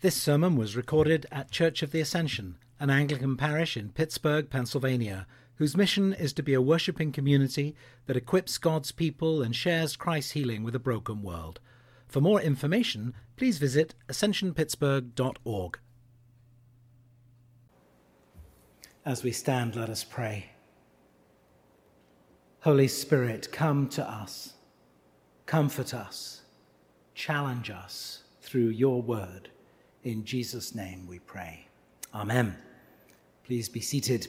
This sermon was recorded at Church of the Ascension, an Anglican parish in Pittsburgh, Pennsylvania, whose mission is to be a worshipping community that equips God's people and shares Christ's healing with a broken world. For more information, please visit ascensionpittsburgh.org. As we stand, let us pray. Holy Spirit, come to us, comfort us, challenge us through your word. In Jesus' name we pray. Amen. Please be seated.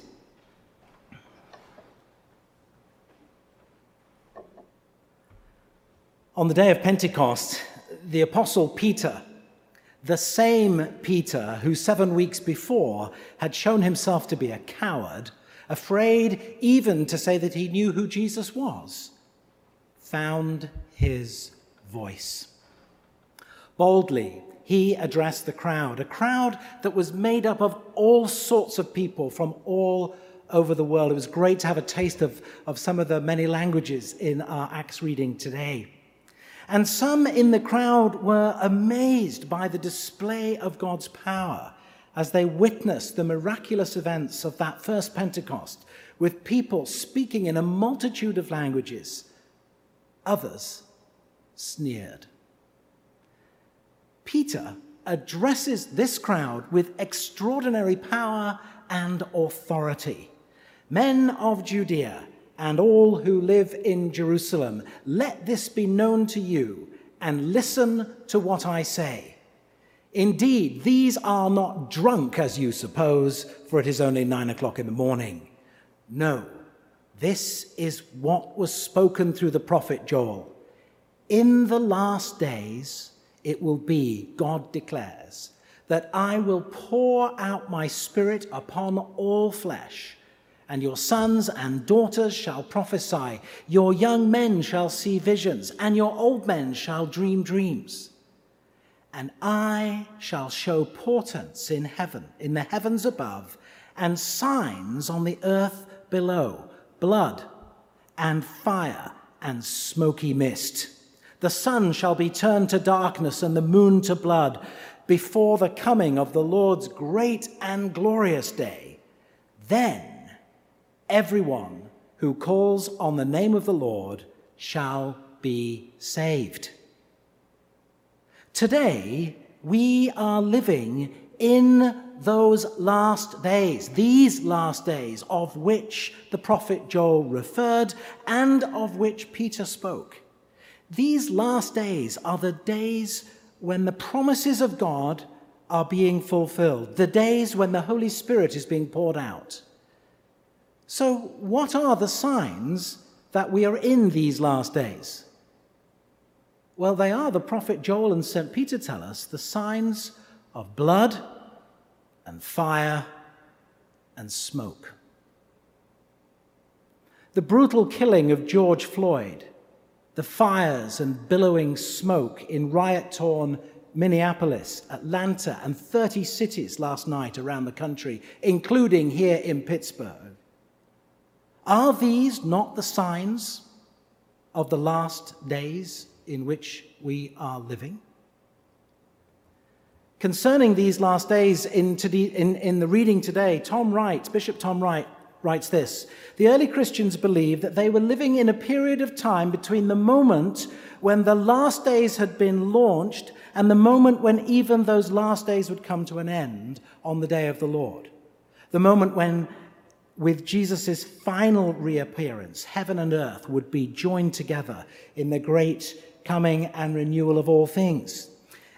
On the day of Pentecost, the Apostle Peter, the same Peter who seven weeks before had shown himself to be a coward, afraid even to say that he knew who Jesus was, found his voice. Boldly, he addressed the crowd, a crowd that was made up of all sorts of people from all over the world. It was great to have a taste of, of some of the many languages in our Acts reading today. And some in the crowd were amazed by the display of God's power as they witnessed the miraculous events of that first Pentecost, with people speaking in a multitude of languages. Others sneered. Peter addresses this crowd with extraordinary power and authority. Men of Judea and all who live in Jerusalem, let this be known to you and listen to what I say. Indeed, these are not drunk as you suppose, for it is only nine o'clock in the morning. No, this is what was spoken through the prophet Joel. In the last days, it will be, God declares, that I will pour out my spirit upon all flesh, and your sons and daughters shall prophesy, your young men shall see visions, and your old men shall dream dreams. And I shall show portents in heaven, in the heavens above, and signs on the earth below blood and fire and smoky mist. The sun shall be turned to darkness and the moon to blood before the coming of the Lord's great and glorious day. Then everyone who calls on the name of the Lord shall be saved. Today, we are living in those last days, these last days of which the prophet Joel referred and of which Peter spoke. These last days are the days when the promises of God are being fulfilled, the days when the Holy Spirit is being poured out. So, what are the signs that we are in these last days? Well, they are, the prophet Joel and St. Peter tell us, the signs of blood and fire and smoke. The brutal killing of George Floyd the fires and billowing smoke in riot torn Minneapolis, Atlanta, and 30 cities last night around the country, including here in Pittsburgh. Are these not the signs of the last days in which we are living? Concerning these last days in, in, in the reading today, Tom Wright, Bishop Tom Wright, writes this The early Christians believed that they were living in a period of time between the moment when the last days had been launched and the moment when even those last days would come to an end on the day of the Lord. The moment when, with Jesus' final reappearance, heaven and earth would be joined together in the great coming and renewal of all things.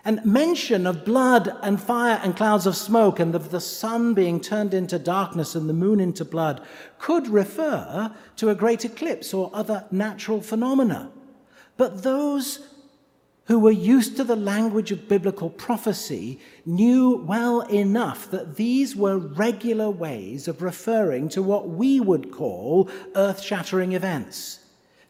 And mention of blood and fire and clouds of smoke and of the sun being turned into darkness and the moon into blood could refer to a great eclipse or other natural phenomena. But those who were used to the language of biblical prophecy knew well enough that these were regular ways of referring to what we would call earth shattering events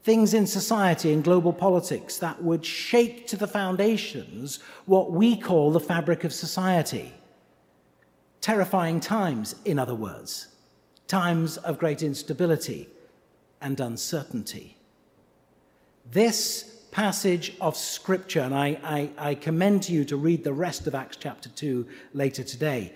things in society and global politics that would shake to the foundations what we call the fabric of society. Terrifying times, in other words, times of great instability and uncertainty. This passage of Scripture, and I, I, I commend to you to read the rest of Acts chapter 2 later today.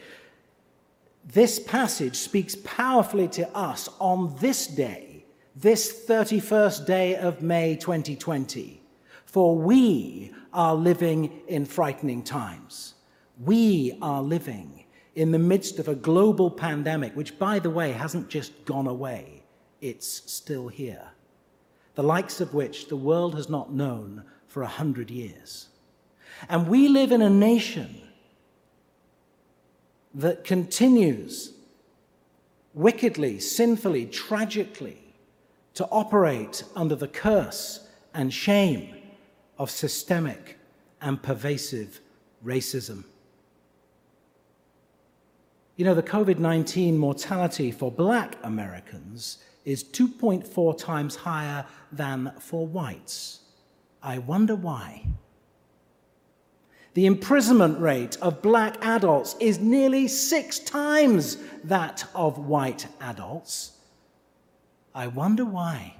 This passage speaks powerfully to us on this day, this 31st day of May 2020. For we are living in frightening times. We are living in the midst of a global pandemic, which, by the way, hasn't just gone away, it's still here, the likes of which the world has not known for a hundred years. And we live in a nation that continues wickedly, sinfully, tragically to operate under the curse and shame of systemic and pervasive racism. You know, the COVID 19 mortality for black Americans is 2.4 times higher than for whites. I wonder why. The imprisonment rate of black adults is nearly six times that of white adults. I wonder why.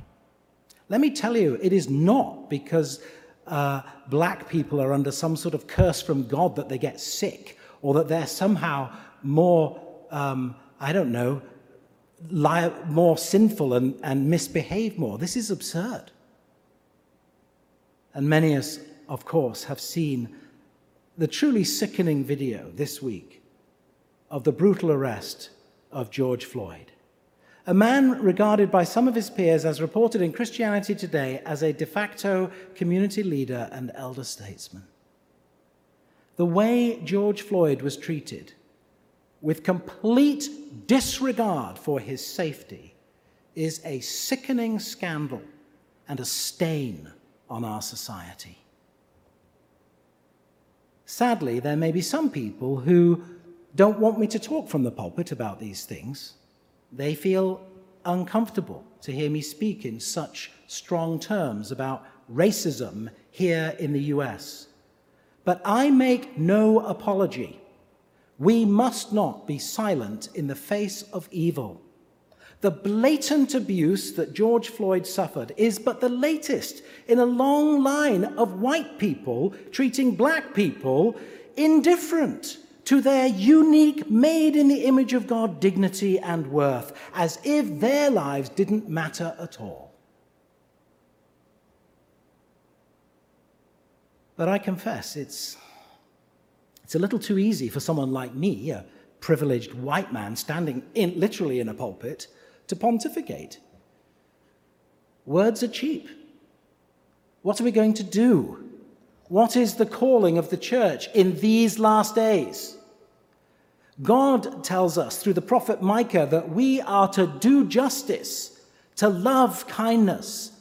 Let me tell you, it is not because uh, black people are under some sort of curse from God that they get sick or that they're somehow more, um, I don't know, lie, more sinful and, and misbehave more. This is absurd. And many of us, of course, have seen the truly sickening video this week of the brutal arrest of George Floyd, a man regarded by some of his peers as reported in Christianity Today as a de facto community leader and elder statesman. The way George Floyd was treated, with complete disregard for his safety, is a sickening scandal and a stain on our society. Sadly, there may be some people who don't want me to talk from the pulpit about these things. They feel uncomfortable to hear me speak in such strong terms about racism here in the US. But I make no apology. We must not be silent in the face of evil. The blatant abuse that George Floyd suffered is but the latest in a long line of white people treating black people indifferent to their unique, made in the image of God dignity and worth, as if their lives didn't matter at all. But I confess, it's, it's a little too easy for someone like me, a privileged white man standing in, literally in a pulpit, to pontificate. Words are cheap. What are we going to do? What is the calling of the church in these last days? God tells us through the prophet Micah that we are to do justice, to love kindness,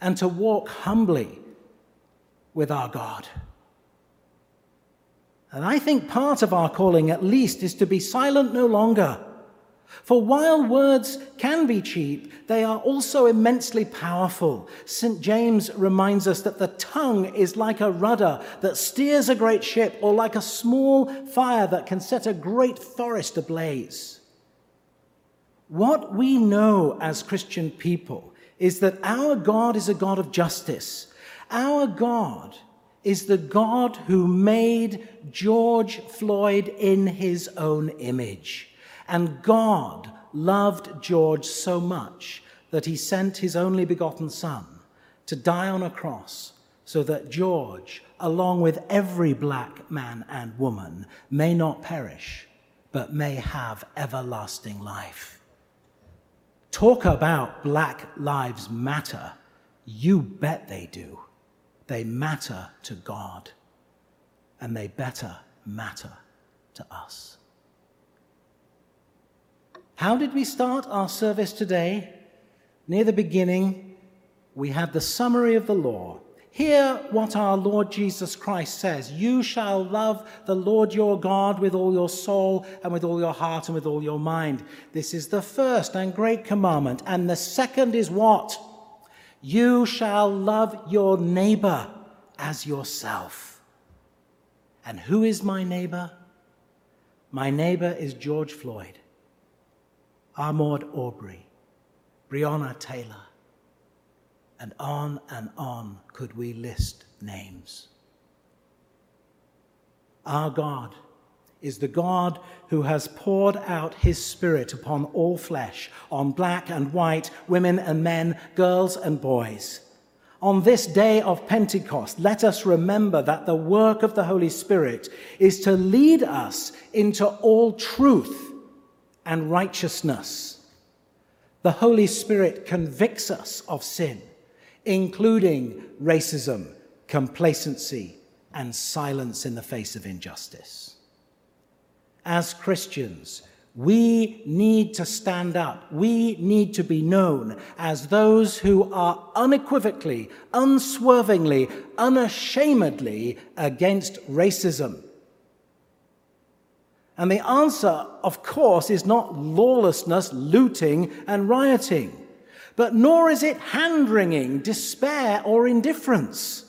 and to walk humbly with our God. And I think part of our calling, at least, is to be silent no longer for while words can be cheap, they are also immensely powerful. St. James reminds us that the tongue is like a rudder that steers a great ship, or like a small fire that can set a great forest ablaze. What we know as Christian people is that our God is a God of justice. Our God is the God who made George Floyd in his own image. And God loved George so much that he sent his only begotten son to die on a cross so that George, along with every black man and woman, may not perish, but may have everlasting life. Talk about Black Lives Matter. You bet they do. They matter to God, and they better matter to us. How did we start our service today? Near the beginning, we had the summary of the law. Hear what our Lord Jesus Christ says You shall love the Lord your God with all your soul, and with all your heart, and with all your mind. This is the first and great commandment. And the second is what? You shall love your neighbor as yourself. And who is my neighbor? My neighbor is George Floyd. Ahmaud Arbery, Breonna Taylor, And on and on could we list names. Our God is the God who has poured out his Spirit upon all flesh, on black and white, women and men, girls and boys. On this day of Pentecost, let us remember that the work of the Holy Spirit is to lead us into all truth and righteousness. The Holy Spirit convicts us of sin, including racism, complacency, and silence in the face of injustice. As Christians, we need to stand up. We need to be known as those who are unequivocally, unswervingly, unashamedly against racism. And the answer, of course, is not lawlessness, looting, and rioting, but nor is it hand wringing, despair, or indifference.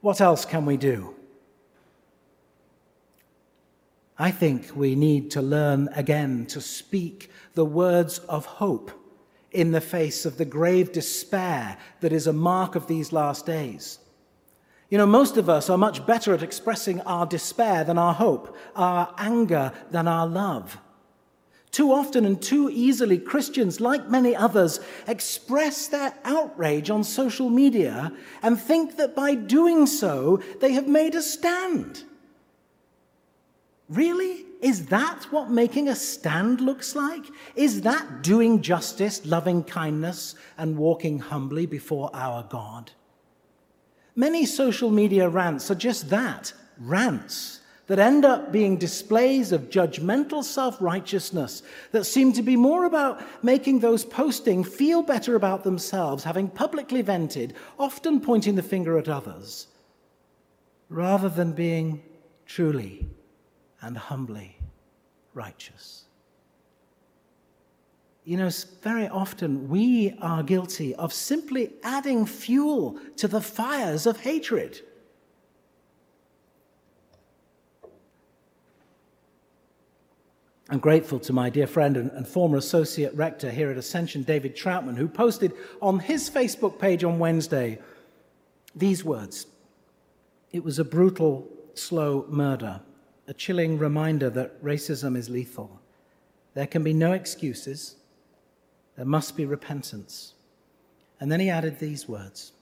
What else can we do? I think we need to learn again to speak the words of hope in the face of the grave despair that is a mark of these last days. You know, most of us are much better at expressing our despair than our hope, our anger than our love. Too often and too easily, Christians, like many others, express their outrage on social media and think that by doing so, they have made a stand. Really? Is that what making a stand looks like? Is that doing justice, loving kindness, and walking humbly before our God? Many social media rants are just that rants that end up being displays of judgmental self righteousness that seem to be more about making those posting feel better about themselves, having publicly vented, often pointing the finger at others, rather than being truly and humbly righteous. You know, very often we are guilty of simply adding fuel to the fires of hatred. I'm grateful to my dear friend and, and, former associate rector here at Ascension, David Troutman, who posted on his Facebook page on Wednesday these words It was a brutal, slow murder a chilling reminder that racism is lethal. There can be no excuses. There must be repentance. And then he added these words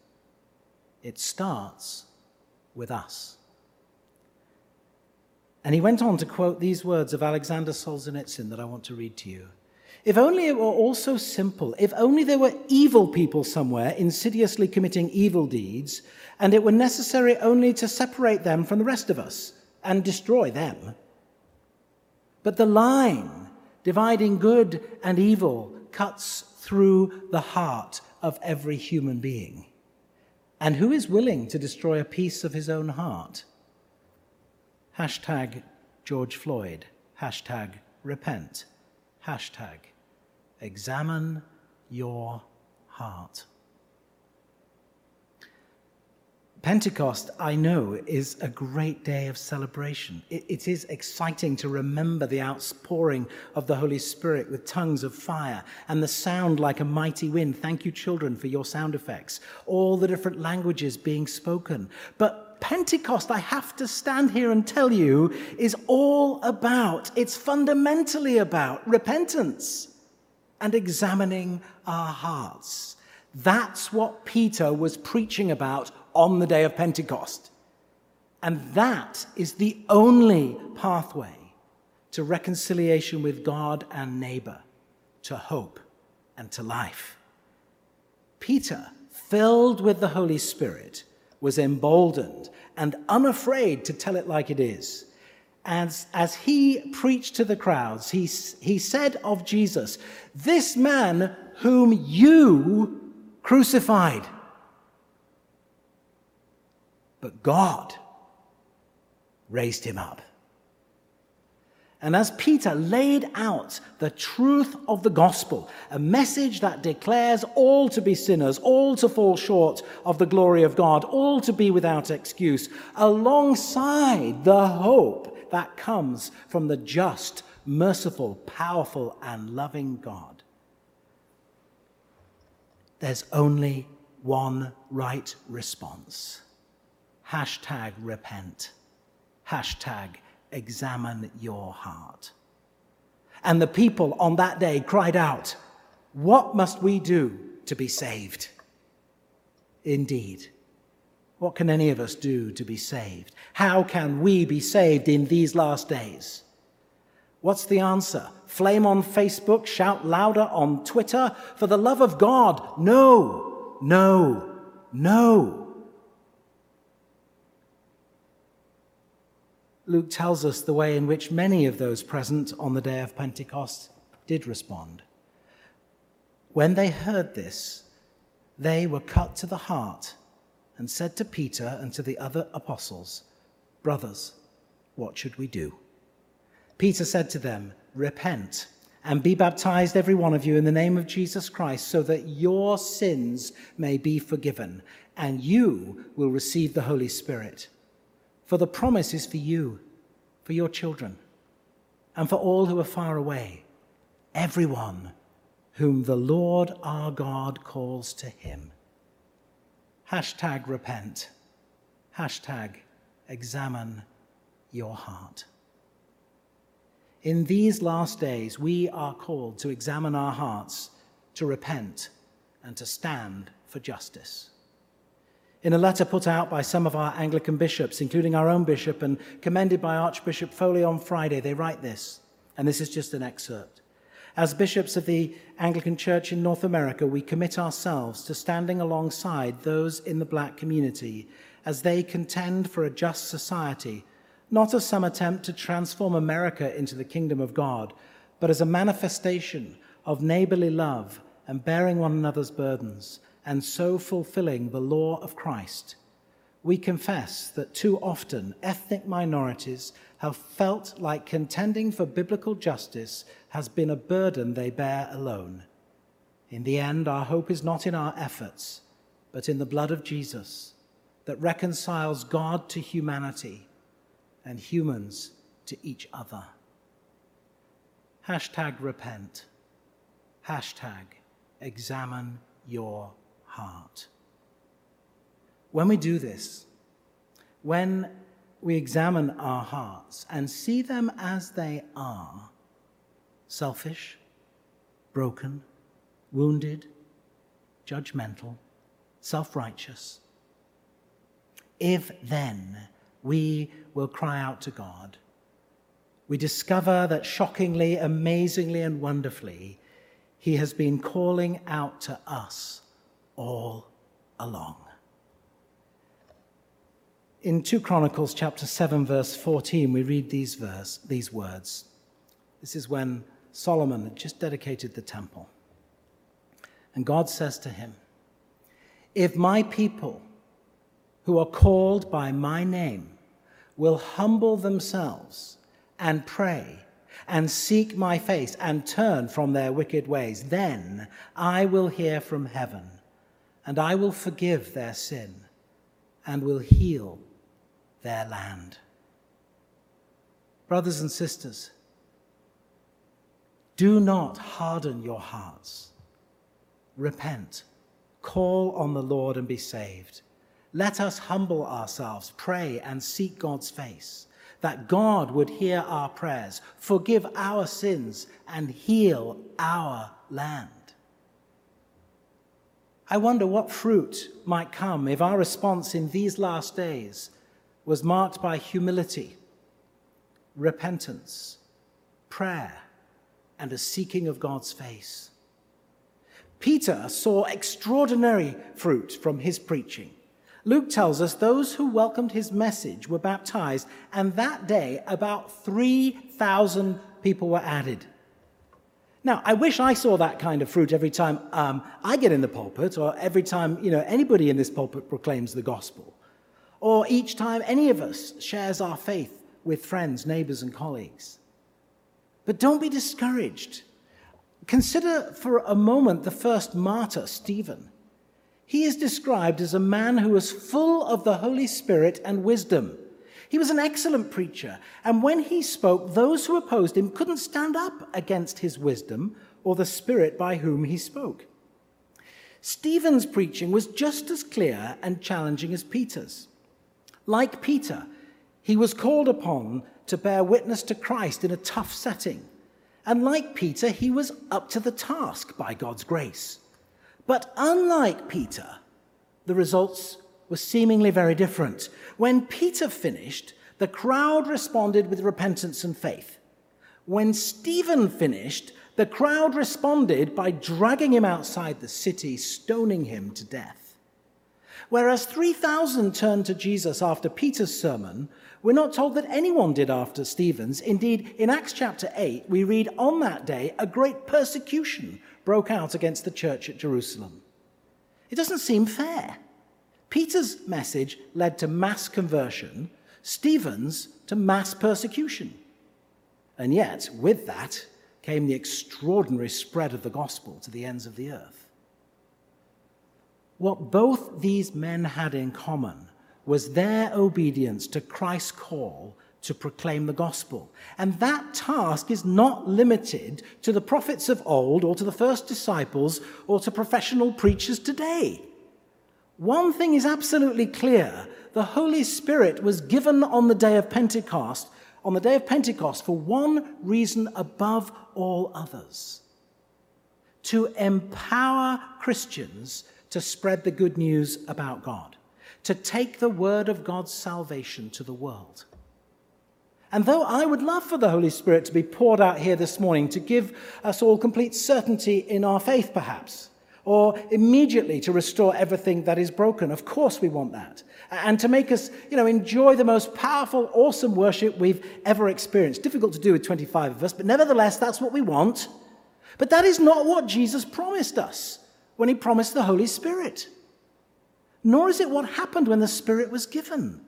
It starts with us. And he went on to quote these words of Alexander Solzhenitsyn that I want to read to you. If only it were all so simple, if only there were evil people somewhere insidiously committing evil deeds, and it were necessary only to separate them from the rest of us and destroy them. But the line dividing good and evil cuts through the heart of every human being. And who is willing to destroy a piece of his own heart? Hashtag George Floyd. Hashtag repent. Hashtag examine your heart. Pentecost, I know, is a great day of celebration. It, it is exciting to remember the outpouring of the Holy Spirit with tongues of fire and the sound like a mighty wind. Thank you, children, for your sound effects. All the different languages being spoken. But Pentecost, I have to stand here and tell you, is all about, it's fundamentally about repentance and examining our hearts. That's what Peter was preaching about on the day of Pentecost. And that is the only pathway to reconciliation with God and neighbor, to hope and to life. Peter, filled with the Holy Spirit, was emboldened and unafraid to tell it like it is. As, as he preached to the crowds, he, he said of Jesus, This man whom you crucified but God raised him up. And as Peter laid out the truth of the gospel, a message that declares all to be sinners, all to fall short of the glory of God, all to be without excuse, alongside the hope that comes from the just, merciful, powerful, and loving God. there's only one right response. Hashtag repent. Hashtag examine your heart. And the people on that day cried out, What must we do to be saved? Indeed, what can any of us do to be saved? How can we be saved in these last days? What's the answer? Flame on Facebook, shout louder on Twitter. For the love of God, no, no, no. Luke tells us the way in which many of those present on the day of Pentecost did respond. When they heard this, they were cut to the heart and said to Peter and to the other apostles, Brothers, what should we do? Peter said to them, Repent and be baptized, every one of you, in the name of Jesus Christ, so that your sins may be forgiven, and you will receive the Holy Spirit. For the promise is for you, for your children, and for all who are far away, everyone whom the Lord our God calls to him. Hashtag repent. Hashtag examine your heart. In these last days, we are called to examine our hearts, to repent, and to stand for justice. In a letter put out by some of our Anglican bishops, including our own bishop, and commended by Archbishop Foley on Friday, they write this, and this is just an excerpt. As bishops of the Anglican Church in North America, we commit ourselves to standing alongside those in the black community as they contend for a just society, not as some attempt to transform America into the kingdom of God, but as a manifestation of neighborly love and bearing one another's burdens and so fulfilling the law of Christ, we confess that too often ethnic minorities have felt like contending for biblical justice has been a burden they bear alone. In the end, our hope is not in our efforts, but in the blood of Jesus that reconciles God to humanity and humans to each other. Hashtag repent. Hashtag examine your heart. When we do this, when we examine our hearts and see them as they are selfish, broken, wounded, judgmental, self righteous if then we will cry out to God, we discover that shockingly, amazingly, and wonderfully, He has been calling out to us all along. In 2 Chronicles chapter 7 verse 14 we read these verse these words. This is when Solomon had just dedicated the temple. And God says to him, "If my people who are called by my name will humble themselves and pray and seek my face and turn from their wicked ways, then I will hear from heaven and I will forgive their sin and will heal their land. Brothers and sisters, do not harden your hearts. Repent, call on the Lord and be saved. Let us humble ourselves, pray, and seek God's face, that God would hear our prayers, forgive our sins, and heal our land. I wonder what fruit might come if our response in these last days was marked by humility, repentance, prayer, and a seeking of God's face. Peter saw extraordinary fruit from his preaching. Luke tells us those who welcomed his message were baptized, and that day about 3,000 people were added. Now, I wish I saw that kind of fruit every time um, I get in the pulpit, or every time you know anybody in this pulpit proclaims the gospel, or each time any of us shares our faith with friends, neighbors, and colleagues. But don't be discouraged. Consider for a moment the first martyr, Stephen. He is described as a man who was full of the Holy Spirit and wisdom. He was an excellent preacher, and when he spoke, those who opposed him couldn't stand up against his wisdom or the spirit by whom he spoke. Stephen's preaching was just as clear and challenging as Peter's. Like Peter, he was called upon to bear witness to Christ in a tough setting. And like Peter, he was up to the task by God's grace. But unlike Peter, the results were seemingly very different. When Peter finished, the crowd responded with repentance and faith. When Stephen finished, the crowd responded by dragging him outside the city, stoning him to death. Whereas 3,000 turned to Jesus after Peter's sermon, we're not told that anyone did after Stephen's. Indeed, in Acts chapter 8, we read on that day a great persecution broke out against the church at Jerusalem. It doesn't seem fair. Peter's message led to mass conversion, Stephen's to mass persecution. And yet, with that came the extraordinary spread of the gospel to the ends of the earth. What both these men had in common was their obedience to Christ's call to proclaim the gospel. And that task is not limited to the prophets of old or to the first disciples or to professional preachers today. One thing is absolutely clear the Holy Spirit was given on the day of Pentecost, on the day of Pentecost, for one reason above all others to empower Christians to spread the good news about God, to take the word of God's salvation to the world. And though I would love for the Holy Spirit to be poured out here this morning to give us all complete certainty in our faith, perhaps, or immediately to restore everything that is broken. Of course, we want that. And to make us, you know, enjoy the most powerful, awesome worship we've ever experienced. Difficult to do with 25 of us, but nevertheless, that's what we want. But that is not what Jesus promised us when he promised the Holy Spirit. Nor is it what happened when the Spirit was given.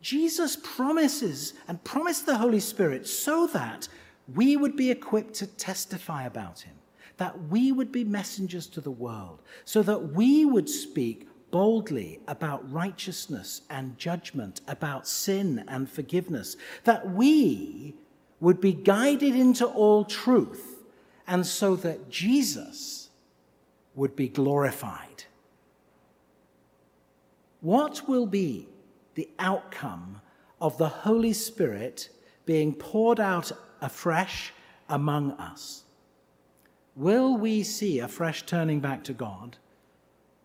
Jesus promises and promised the Holy Spirit so that we would be equipped to testify about him that we would be messengers to the world, so that we would speak boldly about righteousness and judgment, about sin and forgiveness, that we would be guided into all truth, and so that Jesus would be glorified. What will be the outcome of the Holy Spirit being poured out afresh among us? Will we see a fresh turning back to God?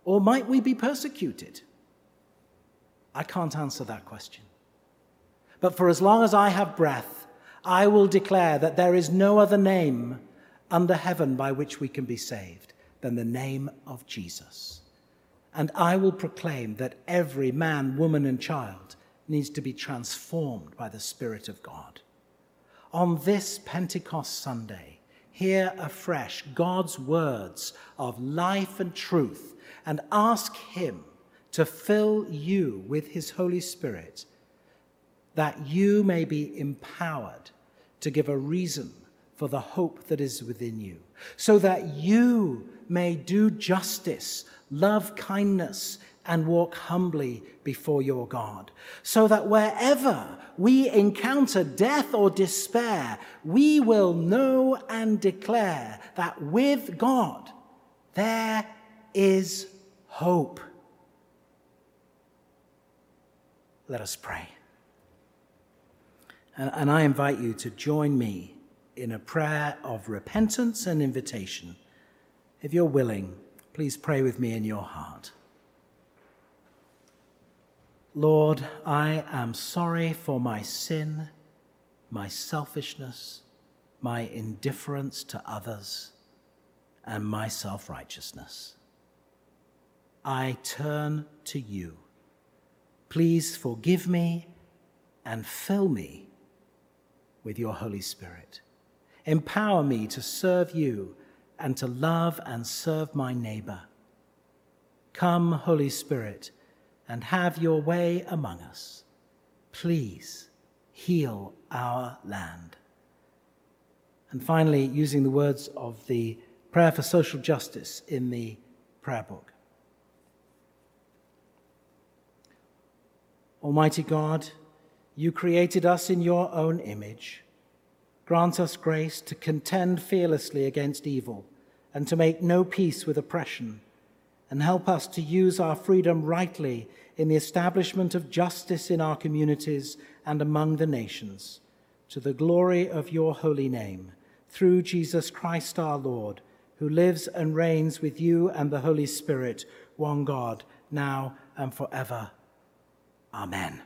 Or might we be persecuted? I can't answer that question. But for as long as I have breath, I will declare that there is no other name under heaven by which we can be saved than the name of Jesus. And I will proclaim that every man, woman, and child needs to be transformed by the Spirit of God. On this Pentecost Sunday, hear afresh God's words of life and truth and ask Him to fill you with His Holy Spirit that you may be empowered to give a reason for the hope that is within you, so that you may do justice, love kindness, and walk humbly before your God, so that wherever we encounter death or despair, we will know and declare that with God there is hope. Let us pray. And, I invite you to join me in a prayer of repentance and invitation. If you're willing, please pray with me in your heart. Lord, I am sorry for my sin, my selfishness, my indifference to others, and my self righteousness. I turn to you. Please forgive me and fill me with your Holy Spirit. Empower me to serve you and to love and serve my neighbor. Come, Holy Spirit and have your way among us. Please heal our land. And finally, using the words of the prayer for social justice in the prayer book. Almighty God, you created us in your own image. Grant us grace to contend fearlessly against evil and to make no peace with oppression and help us to use our freedom rightly in the establishment of justice in our communities and among the nations. To the glory of your holy name, through Jesus Christ our Lord, who lives and reigns with you and the Holy Spirit, one God, now and forever. Amen.